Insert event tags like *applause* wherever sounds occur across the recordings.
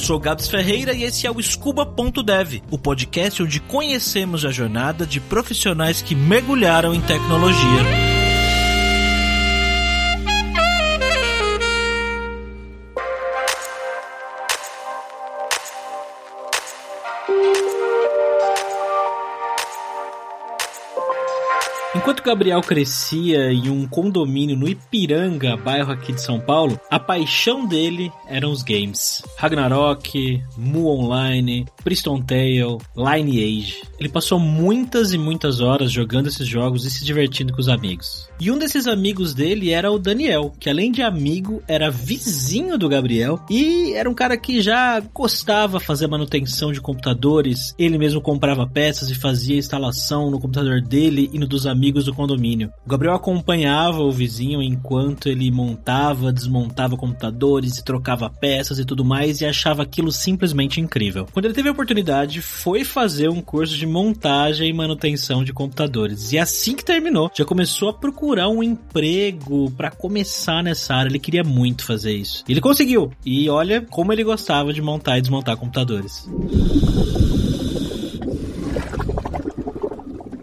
sou Gabs Ferreira e esse é o Scuba.dev, o podcast onde conhecemos a jornada de profissionais que mergulharam em tecnologia. Gabriel crescia em um condomínio no Ipiranga, bairro aqui de São Paulo, a paixão dele eram os games. Ragnarok, Mu Online, Priston Tale, Lineage. Ele passou muitas e muitas horas jogando esses jogos e se divertindo com os amigos. E um desses amigos dele era o Daniel, que além de amigo, era vizinho do Gabriel e era um cara que já gostava fazer manutenção de computadores. Ele mesmo comprava peças e fazia instalação no computador dele e no dos amigos do condomínio. O Gabriel acompanhava o vizinho enquanto ele montava, desmontava computadores e trocava peças e tudo mais e achava aquilo simplesmente incrível. Quando ele teve a oportunidade, foi fazer um curso de montagem e manutenção de computadores. E assim que terminou, já começou a procurar procurar um emprego para começar nessa área. Ele queria muito fazer isso. Ele conseguiu. E olha como ele gostava de montar e desmontar computadores.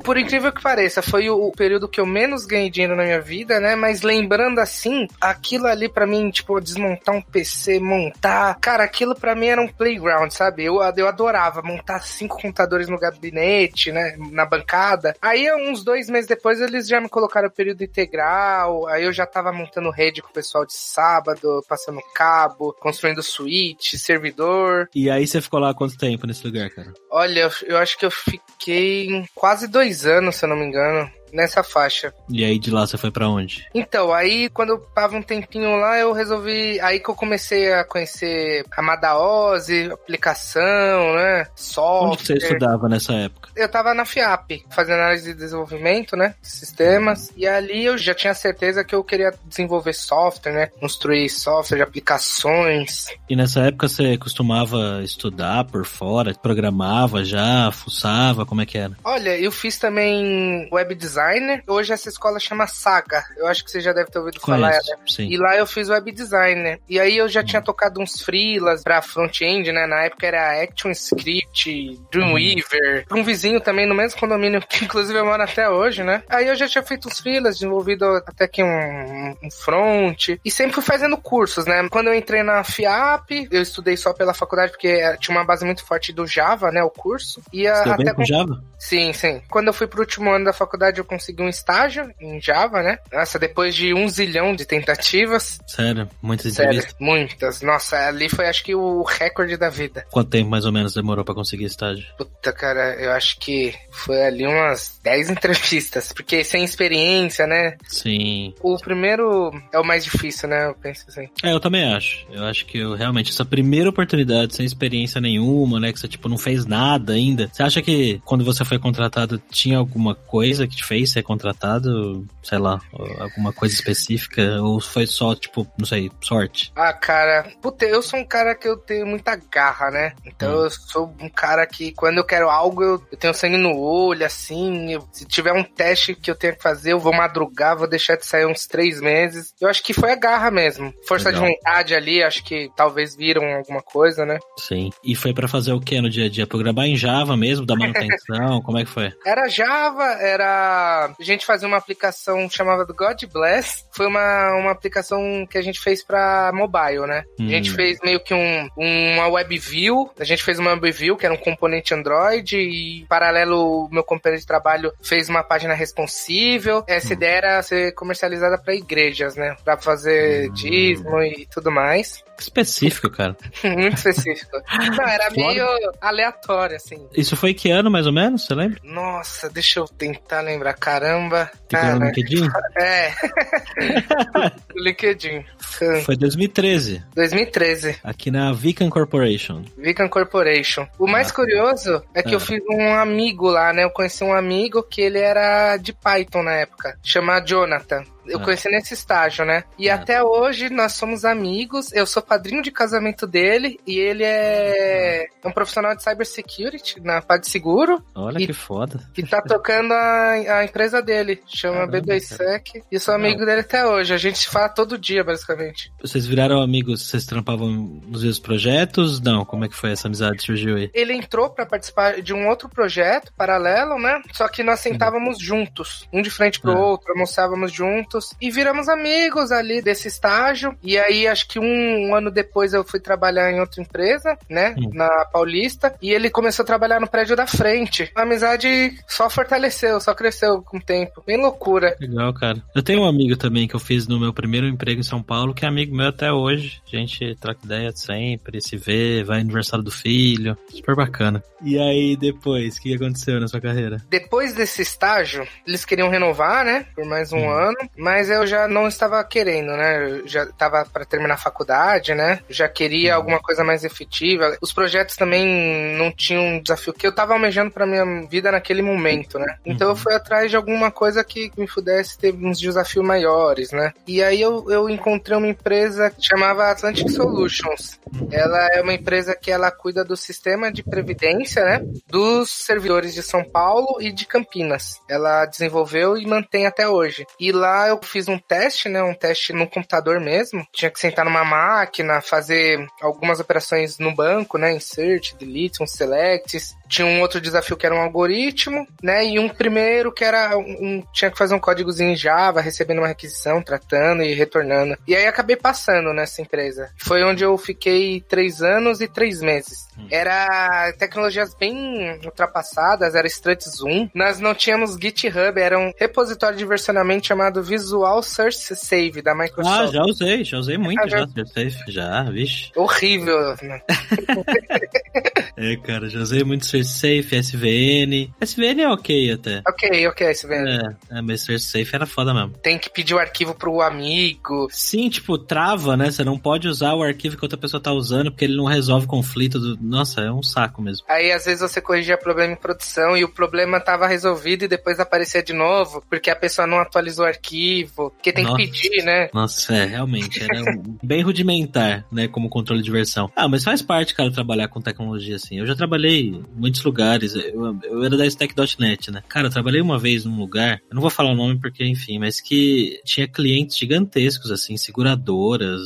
Por incrível que pareça, foi o, período que eu menos ganhei dinheiro na minha vida, né? Mas lembrando assim, aquilo ali para mim, tipo, desmontar um PC, montar. Cara, aquilo para mim era um playground, sabe? Eu, eu adorava montar cinco computadores no gabinete, né? Na bancada. Aí, uns dois meses depois, eles já me colocaram o período integral. Aí eu já tava montando rede com o pessoal de sábado, passando cabo, construindo suíte, servidor. E aí você ficou lá quanto tempo nesse lugar, cara? Olha, eu, eu acho que eu fiquei quase dois anos, se eu não me engano nessa faixa. E aí de lá você foi para onde? Então, aí quando eu tava um tempinho lá, eu resolvi. Aí que eu comecei a conhecer a Madaose, aplicação, né? Software. Onde você estudava nessa época? Eu tava na FIAP, fazendo análise de desenvolvimento, né? Sistemas. E ali eu já tinha certeza que eu queria desenvolver software, né? Construir software de aplicações. E nessa época você costumava estudar por fora? Programava já? Fuçava? Como é que era? Olha, eu fiz também web design designer. Hoje essa escola chama Saga. Eu acho que você já deve ter ouvido Conheço, falar, né? Sim. E lá eu fiz web designer. E aí eu já tinha tocado uns freelas pra front-end, né? Na época era ActionScript, Dreamweaver. Pra um vizinho também no mesmo condomínio, que *laughs* inclusive eu moro até hoje, né? Aí eu já tinha feito uns freelas, desenvolvido até que um, um front. E sempre fui fazendo cursos, né? Quando eu entrei na FIAP, eu estudei só pela faculdade, porque tinha uma base muito forte do Java, né? O curso. E a, até com Java? Sim, sim. Quando eu fui pro último ano da faculdade, eu consegui um estágio em Java, né? Nossa, depois de um zilhão de tentativas. Sério? Muitas entrevistas? Sério, muitas. Nossa, ali foi acho que o recorde da vida. Quanto tempo mais ou menos demorou para conseguir estágio? Puta, cara, eu acho que foi ali umas 10 entrevistas, porque sem experiência, né? Sim. O primeiro é o mais difícil, né? Eu penso assim. É, eu também acho. Eu acho que eu, realmente essa primeira oportunidade sem experiência nenhuma, né, que você tipo não fez nada ainda. Você acha que quando você foi contratado tinha alguma coisa que te fez ser contratado, sei lá, alguma coisa específica ou foi só tipo, não sei, sorte? Ah, cara, puta, eu sou um cara que eu tenho muita garra, né? Então hum. eu sou um cara que quando eu quero algo eu, eu tenho sangue no olho, assim, eu, se tiver um teste que eu tenho que fazer, eu vou madrugar, vou deixar de sair uns três meses. Eu acho que foi a garra mesmo. Força Legal. de vontade ali, acho que talvez viram alguma coisa, né? Sim. E foi para fazer o que no dia a dia? Programar em Java mesmo, da manutenção? *laughs* Como é que foi? Era Java, era. A gente fazia uma aplicação chamada do God Bless. Foi uma, uma aplicação que a gente fez para mobile, né? Hum. A gente fez meio que um, uma web view. A gente fez uma web view, que era um componente Android, e paralelo, o meu companheiro de trabalho fez uma página responsível. Essa hum. ideia era ser comercializada para igrejas, né? Pra fazer hum. dízimo e tudo mais. Específico, cara. *laughs* Muito específico. Não, era meio aleatório, assim. Isso foi que ano, mais ou menos? Você lembra? Nossa, deixa eu tentar lembrar. Caramba. Cara. no LinkedIn? *laughs* É. *laughs* LinkedIn. Foi 2013. 2013. Aqui na Vican Corporation. Vican Corporation. O mais ah. curioso é que ah. eu fiz um amigo lá, né? Eu conheci um amigo que ele era de Python na época, chamado Jonathan. Eu é. conheci nesse estágio, né? E é. até hoje nós somos amigos. Eu sou padrinho de casamento dele e ele é, é um profissional de cybersecurity na parte seguro. Olha e, que foda. E tá tocando a, a empresa dele, chama B2Sec. E sou amigo Não. dele até hoje. A gente se fala todo dia, basicamente. Vocês viraram amigos, vocês trampavam nos mesmos projetos? Não, como é que foi essa amizade? Surgiu aí? Ele entrou para participar de um outro projeto paralelo, né? Só que nós sentávamos juntos, um de frente pro outro, almoçávamos juntos e viramos amigos ali desse estágio. E aí, acho que um, um ano depois eu fui trabalhar em outra empresa, né? Hum. Na Paulista. E ele começou a trabalhar no prédio da frente. A amizade só fortaleceu, só cresceu com o tempo. Bem loucura. Legal, cara. Eu tenho um amigo também que eu fiz no meu primeiro emprego em São Paulo, que é amigo meu até hoje. A gente troca ideia sempre, se vê, vai aniversário do filho. Super bacana. E aí, depois, o que aconteceu na sua carreira? Depois desse estágio, eles queriam renovar, né? Por mais um hum. ano. Mas eu já não estava querendo, né? Eu já estava para terminar a faculdade, né? Já queria hum. alguma coisa mais efetiva. Os projetos também não tinham um desafio que eu estava almejando para minha vida naquele momento, né? Então eu uhum. fui atrás de alguma coisa que me pudesse ter uns desafios maiores, né? E aí eu, eu encontrei uma empresa que chamava Atlantic Solutions. Ela é uma empresa que ela cuida do sistema de previdência, né? Dos servidores de São Paulo e de Campinas. Ela desenvolveu e mantém até hoje. E lá eu fiz um teste, né? Um teste no computador mesmo. Tinha que sentar numa máquina, fazer algumas operações no banco, né? Insert, delete, um selects. Tinha um outro desafio que era um algoritmo, né? E um primeiro que era um, tinha que fazer um códigozinho em Java, recebendo uma requisição, tratando e retornando. E aí acabei passando nessa empresa. Foi onde eu fiquei três anos e três meses. Hum. Era tecnologias bem ultrapassadas, era Struts Zoom. Nós não tínhamos GitHub, era um repositório de versionamento chamado Visual Source Save da Microsoft. Ah, já usei, já usei muito ah, já, já já, vixe. Horrível, né? *laughs* é, cara, já usei muito Source Safe, SVN. SVN é ok até. Ok, ok, SVN. É, é mas Source Safe era foda mesmo. Tem que pedir o arquivo pro amigo. Sim, tipo, trava, né? Você não pode usar o arquivo que outra pessoa tá usando porque ele não resolve conflito do nossa, é um saco mesmo. Aí às vezes você corrigia problema em produção e o problema tava resolvido e depois aparecia de novo, porque a pessoa não atualizou o arquivo, porque tem nossa. que pedir, né? Nossa, é, realmente, era bem rudimentar, né, como controle de versão. Ah, mas faz parte, cara, trabalhar com tecnologia assim. Eu já trabalhei em muitos lugares, eu, eu era da Stack.net, né? Cara, eu trabalhei uma vez num lugar, eu não vou falar o nome porque, enfim, mas que tinha clientes gigantescos, assim, seguradoras,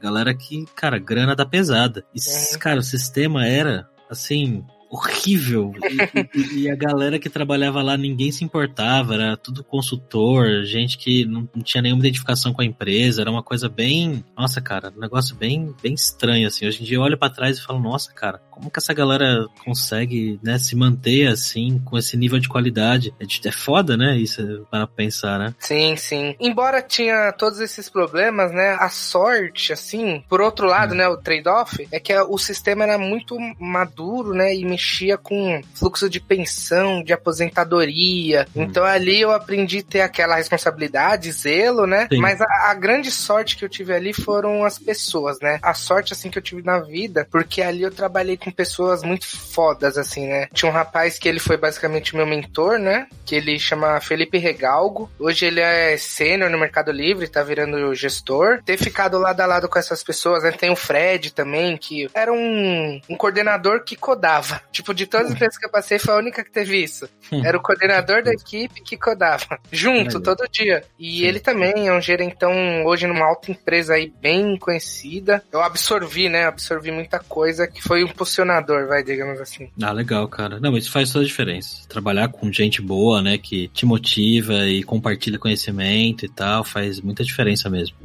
galera que, cara, grana da pesada. E, é. cara, o sistema era, assim, horrível. E, e, e, a galera que trabalhava lá, ninguém se importava, era tudo consultor, gente que não, não, tinha nenhuma identificação com a empresa, era uma coisa bem. Nossa, cara, um negócio bem, bem estranho, assim. Hoje em dia eu olho para trás e falo, nossa, cara, como que essa galera consegue, né, se manter assim, com esse nível de qualidade? É, é foda, né, isso, para pensar, né? Sim, sim. Embora tinha todos esses problemas, né, a sorte, assim, por outro lado, hum. né, o trade-off, é que o sistema era muito maduro, né, e mexia com fluxo de pensão, de aposentadoria. Hum. Então ali eu aprendi a ter aquela responsabilidade, zelo, né? Sim. Mas a, a, grande sorte que eu tive ali foram as pessoas, né? A sorte, assim, que eu tive na vida, porque ali eu trabalhei com pessoas muito fodas, assim, né? Tinha um rapaz que ele foi basicamente meu mentor, né? Que ele chama Felipe Regalgo. Hoje ele é sênior no Mercado Livre, tá virando gestor. Ter ficado lado a lado com essas pessoas, né? Tem o Fred também, que era um, um coordenador que codava. Tipo, de todas as empresas que eu passei, foi a única que teve isso. Hum. Era o coordenador da equipe que codava. Junto, todo dia. E ele também é um gerentão, hoje numa alta empresa aí, bem conhecida. Eu absorvi, né? Absorvi muita coisa que foi um impulsionador, vai, digamos assim. Ah, legal, cara. Não, isso faz toda a diferença. Trabalhar com gente boa, né? Que te motiva e compartilha conhecimento e tal, faz muita diferença mesmo.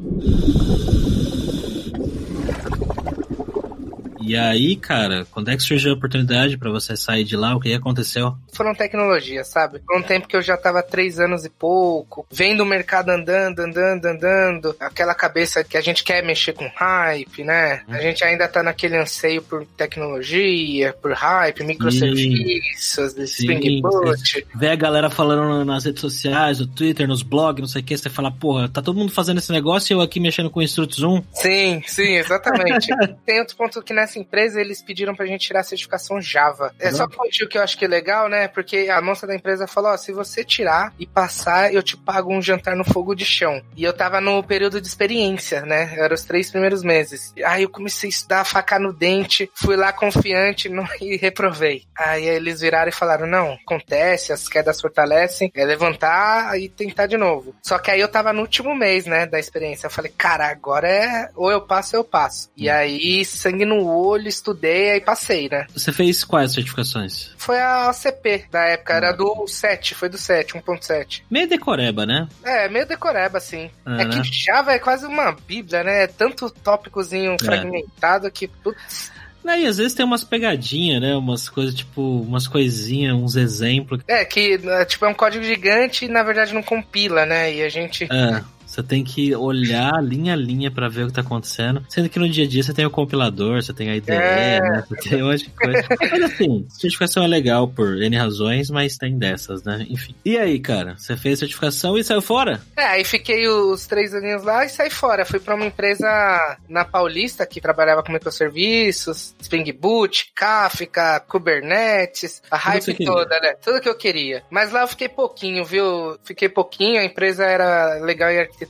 E aí, cara, quando é que surgiu a oportunidade para você sair de lá? O que aconteceu? Foram tecnologias, sabe? Foi um tempo que eu já tava três anos e pouco, vendo o mercado andando, andando, andando, aquela cabeça que a gente quer mexer com hype, né? A gente ainda tá naquele anseio por tecnologia, por hype, microserviços, Spring Boot. Vê a galera falando nas redes sociais, no Twitter, nos blogs, não sei o que, você fala, porra, tá todo mundo fazendo esse negócio e eu aqui mexendo com o Instruct Zoom? Sim, sim, exatamente. *laughs* Tem outro ponto que nessa nessa empresa eles pediram pra gente tirar a certificação Java. É só que o que eu acho que é legal, né? Porque a moça da empresa falou: ó, se você tirar e passar, eu te pago um jantar no fogo de chão. E eu tava no período de experiência, né? Eram os três primeiros meses. Aí eu comecei a estudar, facar no dente, fui lá confiante *laughs* não, e reprovei. Aí eles viraram e falaram: não, acontece, as quedas fortalecem, é levantar e tentar de novo. Só que aí eu tava no último mês, né, da experiência. Eu falei, cara, agora é ou eu passo ou eu passo. E aí, sangue no olho, estudei, aí passei, né? Você fez quais certificações? Foi a OCP da época, era do 7, foi do 7, 1.7. Meio decoreba, né? É, meio decoreba. Ah, é que Java é quase uma bíblia, né? É tanto tópicozinho fragmentado que, putz, Né, E às vezes tem umas pegadinhas, né? Umas coisas, tipo, umas coisinhas, uns exemplos. É, que é, tipo, é um código gigante e na verdade não compila, né? E a gente. É, você tem que olhar linha a linha pra ver o que tá acontecendo. Sendo que no dia a dia você tem o compilador, você tem a IDE, É. né? Você tem um monte de coisa. Mas assim, certificação é legal por N razões, mas tem dessas, né? Enfim. E aí, cara? Você fez certificação e saiu fora? É, aí fiquei os três aninhos lá e saí fora. Fui pra uma empresa na Paulista que trabalhava com microserviços, Spring Boot, Kafka, Kubernetes, a Tudo hype toda, né? Tudo que eu queria. Mas lá eu fiquei pouquinho, viu? Fiquei pouquinho, a empresa era legal em arquitetura,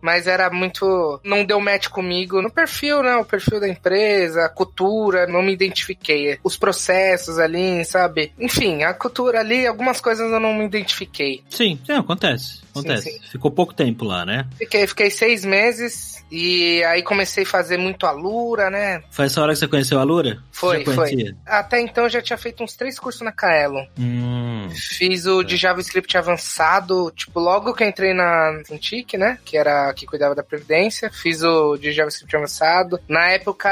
mas era muito. Não deu match comigo no perfil, né? O perfil da empresa, a cultura, não me identifiquei. Os processos ali, sabe? Enfim, a cultura ali, algumas coisas eu não me identifiquei. Sim, sim, acontece. Acontece. sim. Ficou pouco tempo lá, né? Fiquei, fiquei seis meses e aí comecei a fazer muito Alura, né? Foi essa hora que você conheceu a Lura? Foi, foi. Até então eu já tinha feito uns três cursos na Kaelon. Hum. Fiz o de JavaScript avançado, tipo, logo que eu entrei na Cintiq, né? Que era que cuidava da Previdência. Fiz o de JavaScript avançado. Na época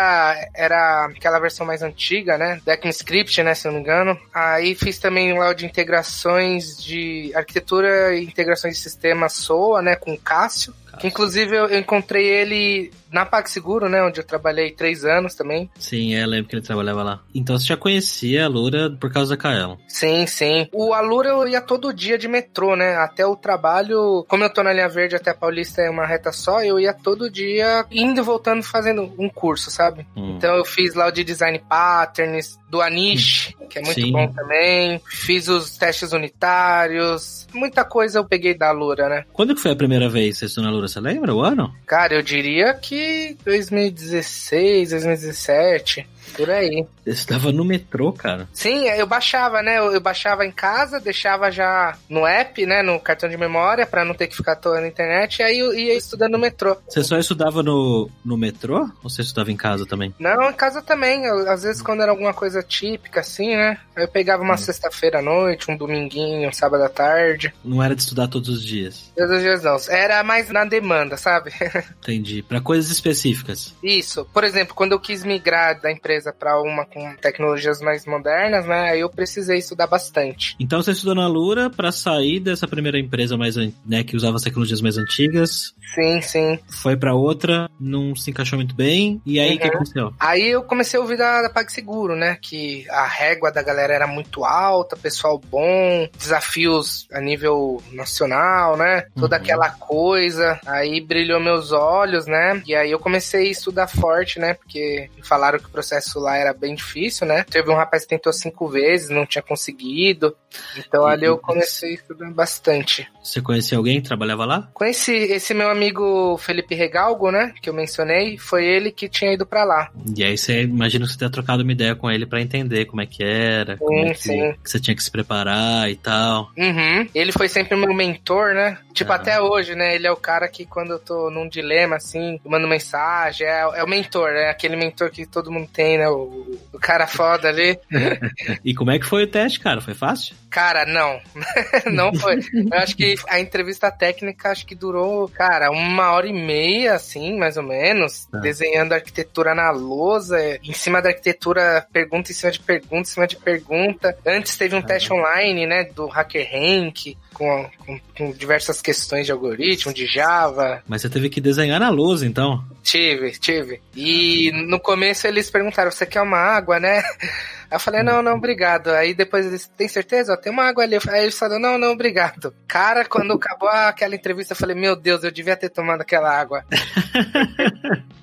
era aquela versão mais antiga, né? ECMAScript, né? Se não me engano. Aí fiz também lá de integrações de arquitetura e integrações de sistema SOA, né? Com Cássio. Que inclusive eu encontrei ele na PagSeguro, né? Onde eu trabalhei três anos também. Sim, é, lembro que ele trabalhava lá. Então você já conhecia a Lura por causa da Kaelon. Sim, sim. O Alura eu ia todo dia de metrô, né? Até o trabalho, como eu tô na linha verde até a Paulista é uma reta só, eu ia todo dia indo e voltando fazendo um curso, sabe? Hum. Então eu fiz lá o de design patterns, do Anish, que é muito Sim. bom também. Fiz os testes unitários. Muita coisa eu peguei da Alura, né? Quando que foi a primeira vez que você estudou na Lura? Você lembra o ano? Cara, eu diria que 2016, 2017, por aí. Você estava no metrô, cara. Sim, eu baixava, né? Eu eu baixava em casa, deixava já no app, né? No cartão de memória, pra não ter que ficar toda na internet. E aí eu ia estudando no metrô. Você só estudava no, no metrô? Ou você estudava em casa também? Não, em casa também. Eu, às vezes, quando era alguma coisa típica, assim, né? Aí eu pegava uma sexta-feira à noite, um dominguinho, um sábado à tarde. Não era de estudar todos os dias. Todos os dias não. Era mais na demanda, sabe? *laughs* Entendi. Pra coisas específicas. Isso. Por exemplo, quando eu quis migrar da empresa pra uma com tecnologias mais modernas, né? Aí eu precisei estudar bastante. Então você estudou na Lura pra sair dessa primeira empresa mais, né, que usava as tecnologias mais antigas, Sim, sim. foi pra outra, não se encaixou muito bem, e aí o que Uhum. aconteceu? Aí eu comecei a ouvir da, da PagSeguro, né? Que a régua da galera era muito alta, pessoal bom, desafios a nível nacional, né? Toda Uhum. aquela coisa. Aí brilhou meus olhos, né? E aí eu comecei a estudar forte, né? Porque falaram que o processo lá era bem difícil, né? Teve um rapaz que tentou cinco vezes, não tinha conseguido. Então ali eu comecei a estudar bastante. Você conhecia alguém que trabalhava lá? Conheci esse meu amigo Felipe Regalgo, né? Que eu mencionei. Foi ele que tinha ido pra lá. E aí você imagina que você ter trocado uma ideia com ele pra entender como é que era, como é que, sim. que você tinha que se preparar e tal. Uhum. Ele foi sempre meu mentor, né? Tipo, Ah. até hoje, né? Ele é o cara que quando eu tô num dilema, assim, mando mensagem, é, é o mentor, é aquele mentor que todo mundo tem, né? O, o cara foda ali. *laughs* E como é que foi o teste, cara? Foi fácil? Cara, não. *laughs* não foi. Eu acho que a entrevista técnica acho que durou, cara, uma hora e meia, assim, mais ou menos, Tá. desenhando arquitetura na lousa, em cima da arquitetura, pergunta em cima de pergunta, em cima de pergunta. Antes teve um teste online, né, do HackerRank, com, com, com diversas questões de algoritmo, de Java. Mas você teve que desenhar na luz, então. Tive, tive. E no começo eles perguntaram, você quer uma água, né? Aí eu falei, não, não, obrigado. Aí depois eles, tem certeza? Tem uma água ali. Aí eles falaram, não, não, obrigado. Cara, quando acabou aquela entrevista, eu falei, meu Deus, eu devia ter tomado aquela água. *laughs*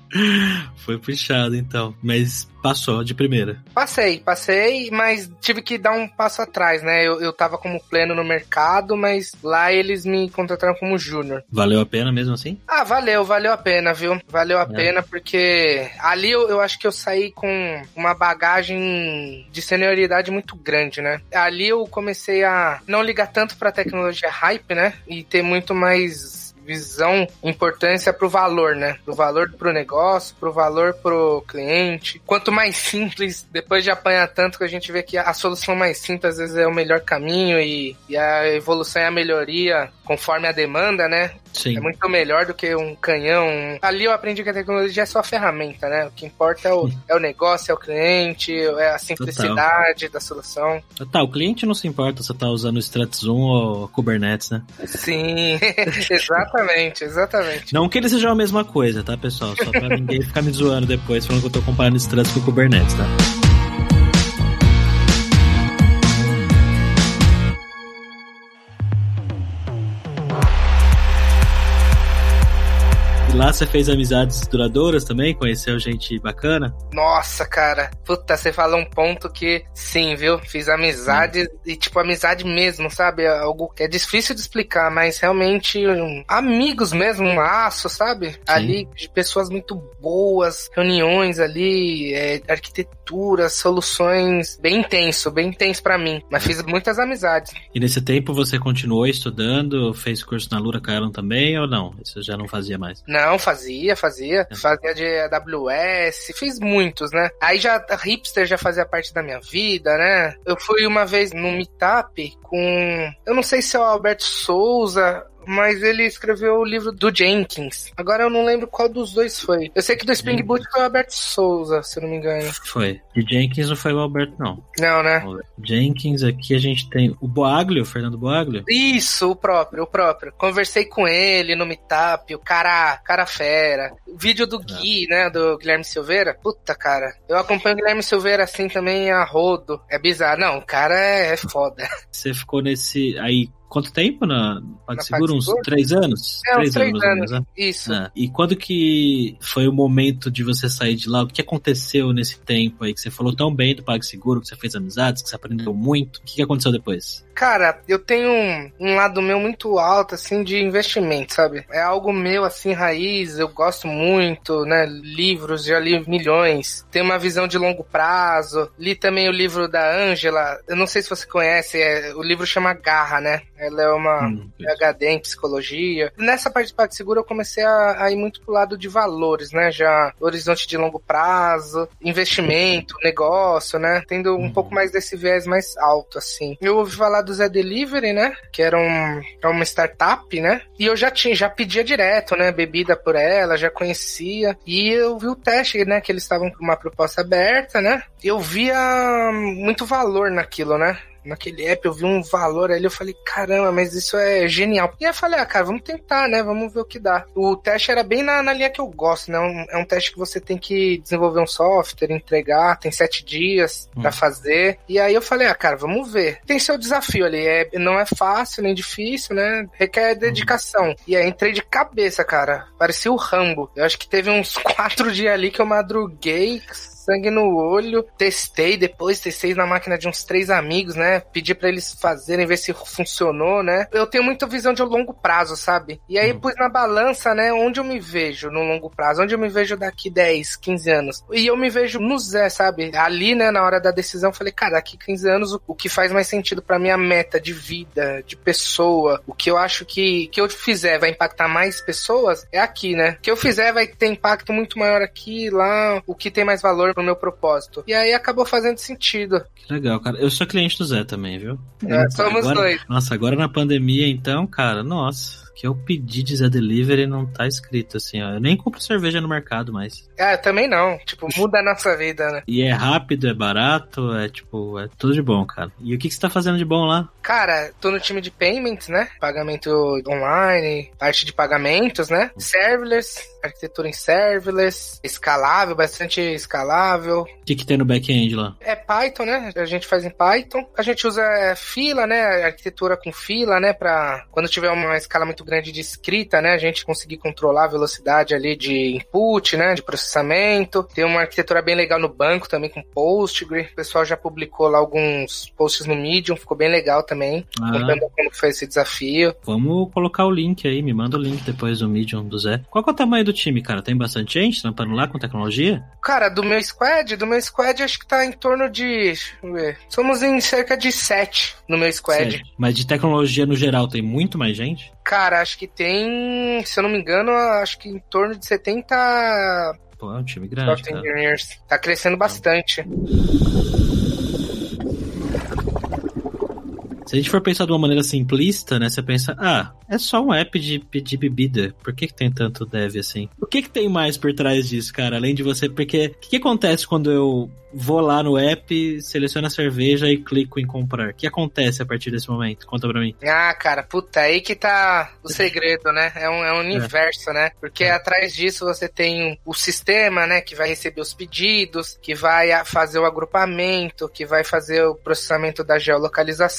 Foi puxado, então. Mas passou de primeira. Passei, passei, mas tive que dar um passo atrás, né? Eu, eu tava como pleno no mercado, mas lá eles me contrataram como júnior. Valeu a pena mesmo assim? Ah, valeu, valeu a pena, viu? Valeu a é. pena, porque ali eu, eu acho que eu saí com uma bagagem de senioridade muito grande, né? Ali eu comecei a não ligar tanto pra tecnologia hype, né? E ter muito mais visão, importância pro valor, né? Pro valor pro negócio, pro valor pro cliente. Quanto mais simples, depois de apanhar tanto que a gente vê que a solução mais simples às vezes é o melhor caminho e, e a evolução e a melhoria conforme a demanda, né? Sim. É muito melhor do que um canhão. Ali eu aprendi que a tecnologia é só ferramenta, né? O que importa é o, é o negócio, é o cliente, é a simplicidade Total. da solução. Tá, o cliente não se importa se tá usando o Stratus 1 ou Kubernetes, né? Sim, *laughs* exatamente, exatamente. Não que eles sejam a mesma coisa, tá, pessoal? Só pra ninguém ficar me zoando depois falando que eu tô comparando o Stratus com o Kubernetes, tá? Lá você fez amizades duradouras também? Conheceu gente bacana? Nossa, cara. Puta, você falou um ponto que sim, viu? Fiz amizade hum. e, tipo, amizade mesmo, sabe? É algo que é difícil de explicar, mas realmente um, amigos mesmo, um laço, sabe? Sim. Ali, de pessoas muito boas, reuniões ali, é, arquitetura, soluções bem intenso, bem intenso para mim. Mas fiz muitas amizades. E nesse tempo você continuou estudando, fez curso na Lura Caron também ou não? Isso já não fazia mais? Não, fazia, fazia. É. Fazia de AWS, fiz muitos, né? Aí já hipster já fazia parte da minha vida, né? Eu fui uma vez no meetup com. Eu não sei se é o Alberto Souza mas ele escreveu o livro do Jenkins. Agora eu não lembro qual dos dois foi. Eu sei que do Spring Boot foi o Alberto Souza, se não me engano. Foi. De Jenkins não foi o Alberto, não. Não, né? Jenkins, aqui a gente tem o Boaglio, o Fernando Boaglio. Isso, o próprio, o próprio. Conversei com ele no Meetup, o cara, cara fera. O vídeo do Gui, né, do Guilherme Silveira. Puta, cara. Eu acompanho o Guilherme Silveira assim também a rodo. É bizarro. Não, o cara é, é foda. Você ficou nesse. Aí, quanto tempo na PagSeguro? Uns três anos? É, três uns três anos, anos né? isso. É. E quando que foi o momento de você sair de lá? O que aconteceu nesse tempo aí? Que você falou tão bem do PagSeguro, que você fez amizades, que você aprendeu muito. O que aconteceu depois? Cara, eu tenho um, um, lado meu muito alto, assim, de investimento, sabe? É algo meu, assim, raiz, eu gosto muito, né? Livros, já li milhões. Tenho uma visão de longo prazo. Li também o livro da Ângela, eu não sei se você conhece, é, o livro chama Garra, né? Ela é uma hum, PhD em psicologia. Nessa parte de PagSeguro eu comecei a, a, ir muito pro lado de valores, né? Já horizonte de longo prazo, investimento, negócio, né? Tendo um hum. pouco mais desse viés mais alto, assim. Eu ouvi falar do Zé Delivery, né? Que era um, é uma startup, né? E eu já tinha, já pedia direto, né? Bebida por ela, já conhecia. E eu vi o teste, né? Que eles estavam com uma proposta aberta, né? Eu via muito valor naquilo, né? Naquele app, eu vi um valor ali, eu falei, caramba, mas isso é genial. E aí eu falei, ah, cara, vamos tentar, né? Vamos ver o que dá. O teste era bem na, na linha que eu gosto, né? Um, é um teste que você tem que desenvolver um software, entregar, tem sete dias hum. para fazer. E aí eu falei, ah, cara, vamos ver. Tem seu desafio ali, é, não é fácil nem difícil, né? Requer dedicação. E aí entrei de cabeça, cara. Parecia o Rambo. Eu acho que teve uns *laughs* quatro dias ali que eu madruguei sangue no olho. Testei depois, testei na máquina de uns três amigos, né? Pedi para eles fazerem, ver se funcionou, né? Eu tenho muita visão de longo prazo, sabe? E aí hum. pus na balança, né? Onde eu me vejo no longo prazo, onde eu me vejo daqui 10, 15 anos. E eu me vejo no Zé, sabe? Ali, né, na hora da decisão, falei, cara, daqui 15 anos, o, que faz mais sentido para minha meta de vida, de pessoa, o que eu acho que, que eu fizer vai impactar mais pessoas, é aqui, né? O que eu fizer vai ter impacto muito maior aqui, lá, o que tem mais valor pro meu propósito. E aí acabou fazendo sentido. Que legal, cara. Eu sou cliente do Zé também, viu? É, somos agora, dois. Nossa, agora na pandemia, então, cara, nossa que eu pedi de Zé Delivery não tá escrito assim, ó. Eu nem compro cerveja no mercado mais. É, também não. Tipo, muda a nossa vida, né? E é rápido, é barato, é tipo, é tudo de bom, cara. E o que, que você tá fazendo de bom lá? Cara, tô no time de payments, né? Pagamento online, parte de pagamentos, né? Serverless, arquitetura em serverless, escalável, bastante escalável. O que, que tem no back-end lá? É Python, né? A gente faz em Python. A gente usa fila, né? Arquitetura com fila, né? Pra quando tiver uma escala muito grande de escrita, né? A gente conseguir controlar a velocidade ali de input, né? De processamento. Tem uma arquitetura bem legal no banco também com Postgre. O pessoal já publicou lá alguns posts no Medium, ficou bem legal também. Ah. Contando como foi esse desafio. Vamos colocar o link aí, me manda o link depois do Medium do Zé. Qual é o tamanho do time, cara? Tem bastante gente trampando lá com tecnologia? Cara, do meu squad, do meu squad acho que tá em torno de. Deixa eu ver. Somos em cerca de sete no meu squad. Sete. Mas de tecnologia no geral tem muito mais gente? Cara, acho que tem, se eu não me engano, acho que em torno de 70 Pô, é um time grande. Cara. Engineers. Tá crescendo bastante. Se a gente for pensar de uma maneira simplista, né? Você pensa, ah, é só um app de pedir bebida. Por que, que tem tanto dev assim? O que, que tem mais por trás disso, cara? Além de você. Porque o que, que acontece quando eu vou lá no app, seleciono a cerveja e clico em comprar? O que acontece a partir desse momento? Conta pra mim. Ah, cara, puta, aí que tá o segredo, né? É um, é um universo, é. né? Porque é. atrás disso você tem o sistema, né? Que vai receber os pedidos, que vai fazer o agrupamento, que vai fazer o processamento da geolocalização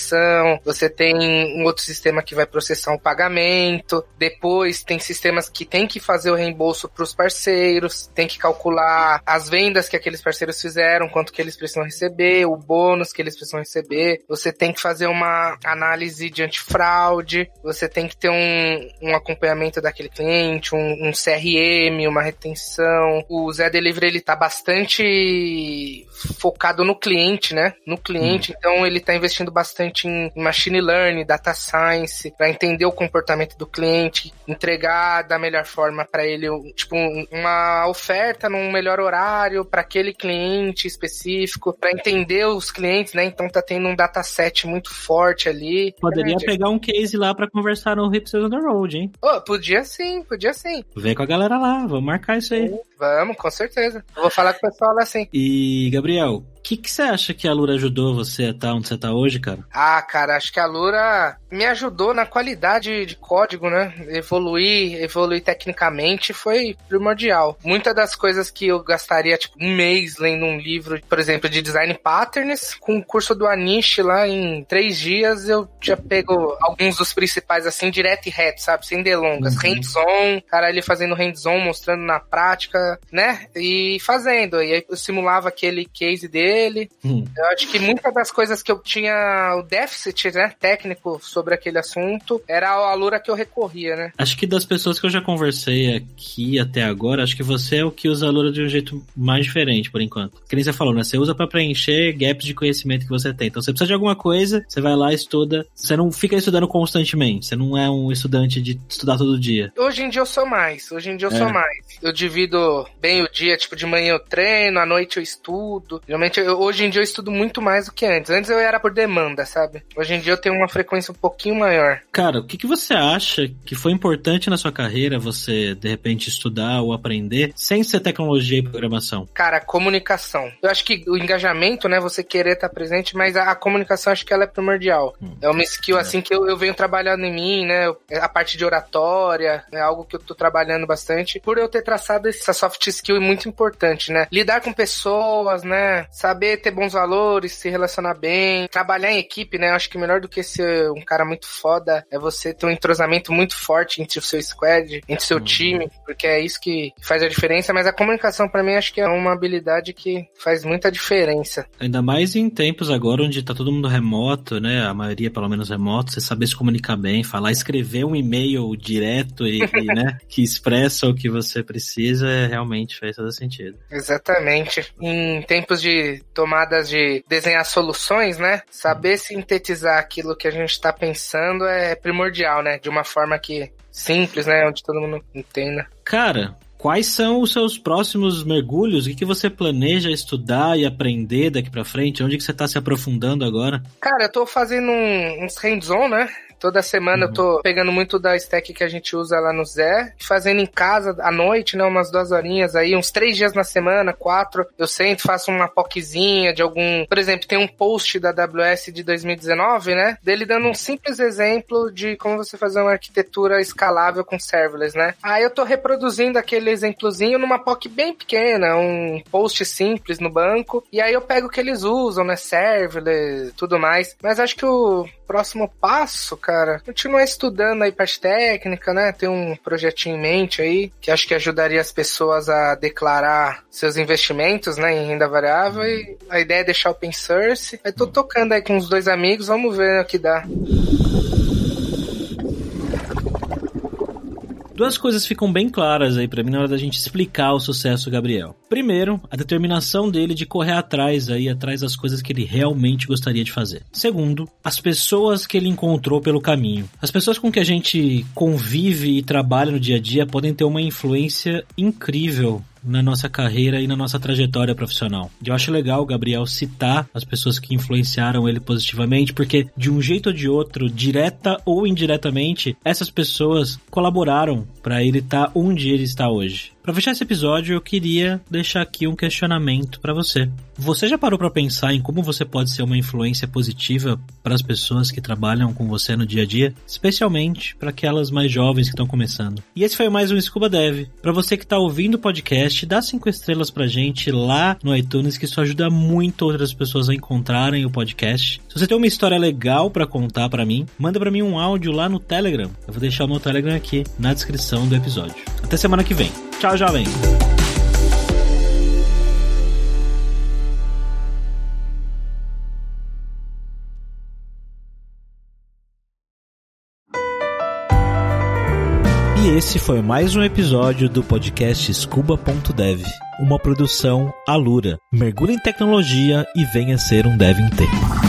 você tem um outro sistema que vai processar um pagamento, depois tem sistemas que tem que fazer o reembolso para os parceiros, tem que calcular as vendas que aqueles parceiros fizeram, quanto que eles precisam receber, o bônus que eles precisam receber, você tem que fazer uma análise de antifraude, você tem que ter um, um acompanhamento daquele cliente, um, um CRM, uma retenção. O Zé Delivery ele tá bastante focado no cliente, né? No cliente, hum. então ele tá investindo bastante em machine learning, data science, para entender o comportamento do cliente, entregar da melhor forma para ele, tipo, uma oferta num melhor horário para aquele cliente específico, para entender os clientes, né? Então tá tendo um dataset muito forte ali. Poderia é, pegar um case lá para conversar no Hipsters on the Road, hein? Oh, podia sim, podia sim. Vem com a galera lá, vamos marcar isso aí. Vamos, com certeza. Eu vou falar com o pessoal lá sim. E, Gabriel, o que, que você acha que a Lura ajudou você a estar onde você está hoje, cara? Ah, cara, acho que a Lura me ajudou na qualidade de código, né? Evoluir, evoluir tecnicamente foi primordial. Muitas das coisas que eu gastaria, tipo, um mês lendo um livro, por exemplo, de design patterns, com o curso do Anish lá em três dias, eu já pego alguns dos principais, assim, direto e reto, sabe? Sem delongas. Uhum. Hands-on, cara ali fazendo hands-on, mostrando na prática, né? E fazendo. E aí eu simulava aquele case dele dele. Hum. Eu acho que muitas das coisas que eu tinha o déficit, né, técnico sobre aquele assunto, era a Alura que eu recorria, né? Acho que das pessoas que eu já conversei aqui até agora, acho que você é o que usa a Alura de um jeito mais diferente, por enquanto. Que nem você falou, né? Você usa para preencher gaps de conhecimento que você tem. Então, você precisa de alguma coisa, você vai lá, estuda. Você não fica estudando constantemente. Você não é um estudante de estudar todo dia. Hoje em dia eu sou mais. Hoje em dia eu é. sou mais. Eu divido bem o dia, tipo, de manhã eu treino, à noite eu estudo. Geralmente eu, hoje em dia eu estudo muito mais do que antes. Antes eu era por demanda, sabe? Hoje em dia eu tenho uma frequência um pouquinho maior. Cara, o que, que você acha que foi importante na sua carreira você, de repente, estudar ou aprender sem ser tecnologia e programação? Cara, comunicação. Eu acho que o engajamento, né? Você querer estar presente, mas a, a comunicação acho que ela é primordial. Hum, é uma skill, é. assim, que eu, eu venho trabalhando em mim, né? A parte de oratória, é algo que eu tô trabalhando bastante. Por eu ter traçado essa soft skill muito importante, né? Lidar com pessoas, né? Saber ter bons valores, se relacionar bem, trabalhar em equipe, né? Acho que melhor do que ser um cara muito foda é você ter um entrosamento muito forte entre o seu squad, entre o seu uhum. time, porque é isso que faz a diferença. Mas a comunicação, para mim, acho que é uma habilidade que faz muita diferença. Ainda mais em tempos agora onde tá todo mundo remoto, né? A maioria, pelo menos, remoto, você saber se comunicar bem, falar, escrever um e-mail direto e, e né, *laughs* que expressa o que você precisa, é, realmente faz todo sentido. Exatamente. Em tempos de tomadas de desenhar soluções, né? Saber sintetizar aquilo que a gente está pensando é primordial, né? De uma forma que simples, né? Onde todo mundo entenda. Cara, Quais são os seus próximos mergulhos? O que, que você planeja estudar e aprender daqui para frente? Onde que você está se aprofundando agora? Cara, eu tô fazendo uns hands-on, né? Toda semana uhum. eu tô pegando muito da stack que a gente usa lá no Zé, fazendo em casa à noite, né? Umas duas horinhas aí, uns três dias na semana, quatro. Eu sento, faço uma POCzinha de algum. Por exemplo, tem um post da AWS de 2019, né? Dele dando um simples exemplo de como você fazer uma arquitetura escalável com serverless, né? Aí eu tô reproduzindo aquele exemplozinho numa POC bem pequena, um post simples no banco. E aí eu pego o que eles usam, né? Serverless, tudo mais. Mas acho que o próximo passo, cara, continuar estudando aí parte técnica, né? Tem um projetinho em mente aí que acho que ajudaria as pessoas a declarar seus investimentos, né, em renda variável. E a ideia é deixar open source. Eu tô tocando aí com os dois amigos, vamos ver o que dá. Duas coisas ficam bem claras aí para mim na hora da gente explicar o sucesso do Gabriel. Primeiro, a determinação dele de correr atrás aí, atrás das coisas que ele realmente gostaria de fazer. Segundo, as pessoas que ele encontrou pelo caminho. As pessoas com que a gente convive e trabalha no dia a dia podem ter uma influência incrível na nossa carreira e na nossa trajetória profissional. Eu acho legal o Gabriel citar as pessoas que influenciaram ele positivamente, porque de um jeito ou de outro, direta ou indiretamente, essas pessoas colaboraram para ele estar tá onde ele está hoje. Para fechar esse episódio, eu queria deixar aqui um questionamento para você. Você já parou para pensar em como você pode ser uma influência positiva para as pessoas que trabalham com você no dia a dia, especialmente para aquelas mais jovens que estão começando? E esse foi mais um Scuba Dev. Para você que está ouvindo o podcast, dá cinco estrelas pra gente lá no iTunes, que isso ajuda muito outras pessoas a encontrarem o podcast. Se você tem uma história legal para contar para mim, manda para mim um áudio lá no Telegram. Eu vou deixar o meu Telegram aqui na descrição do episódio. Até semana que vem. Tchau, jovem! E esse foi mais um episódio do podcast Scuba.dev, uma produção Alura. Mergulhe em tecnologia e venha ser um dev inteiro.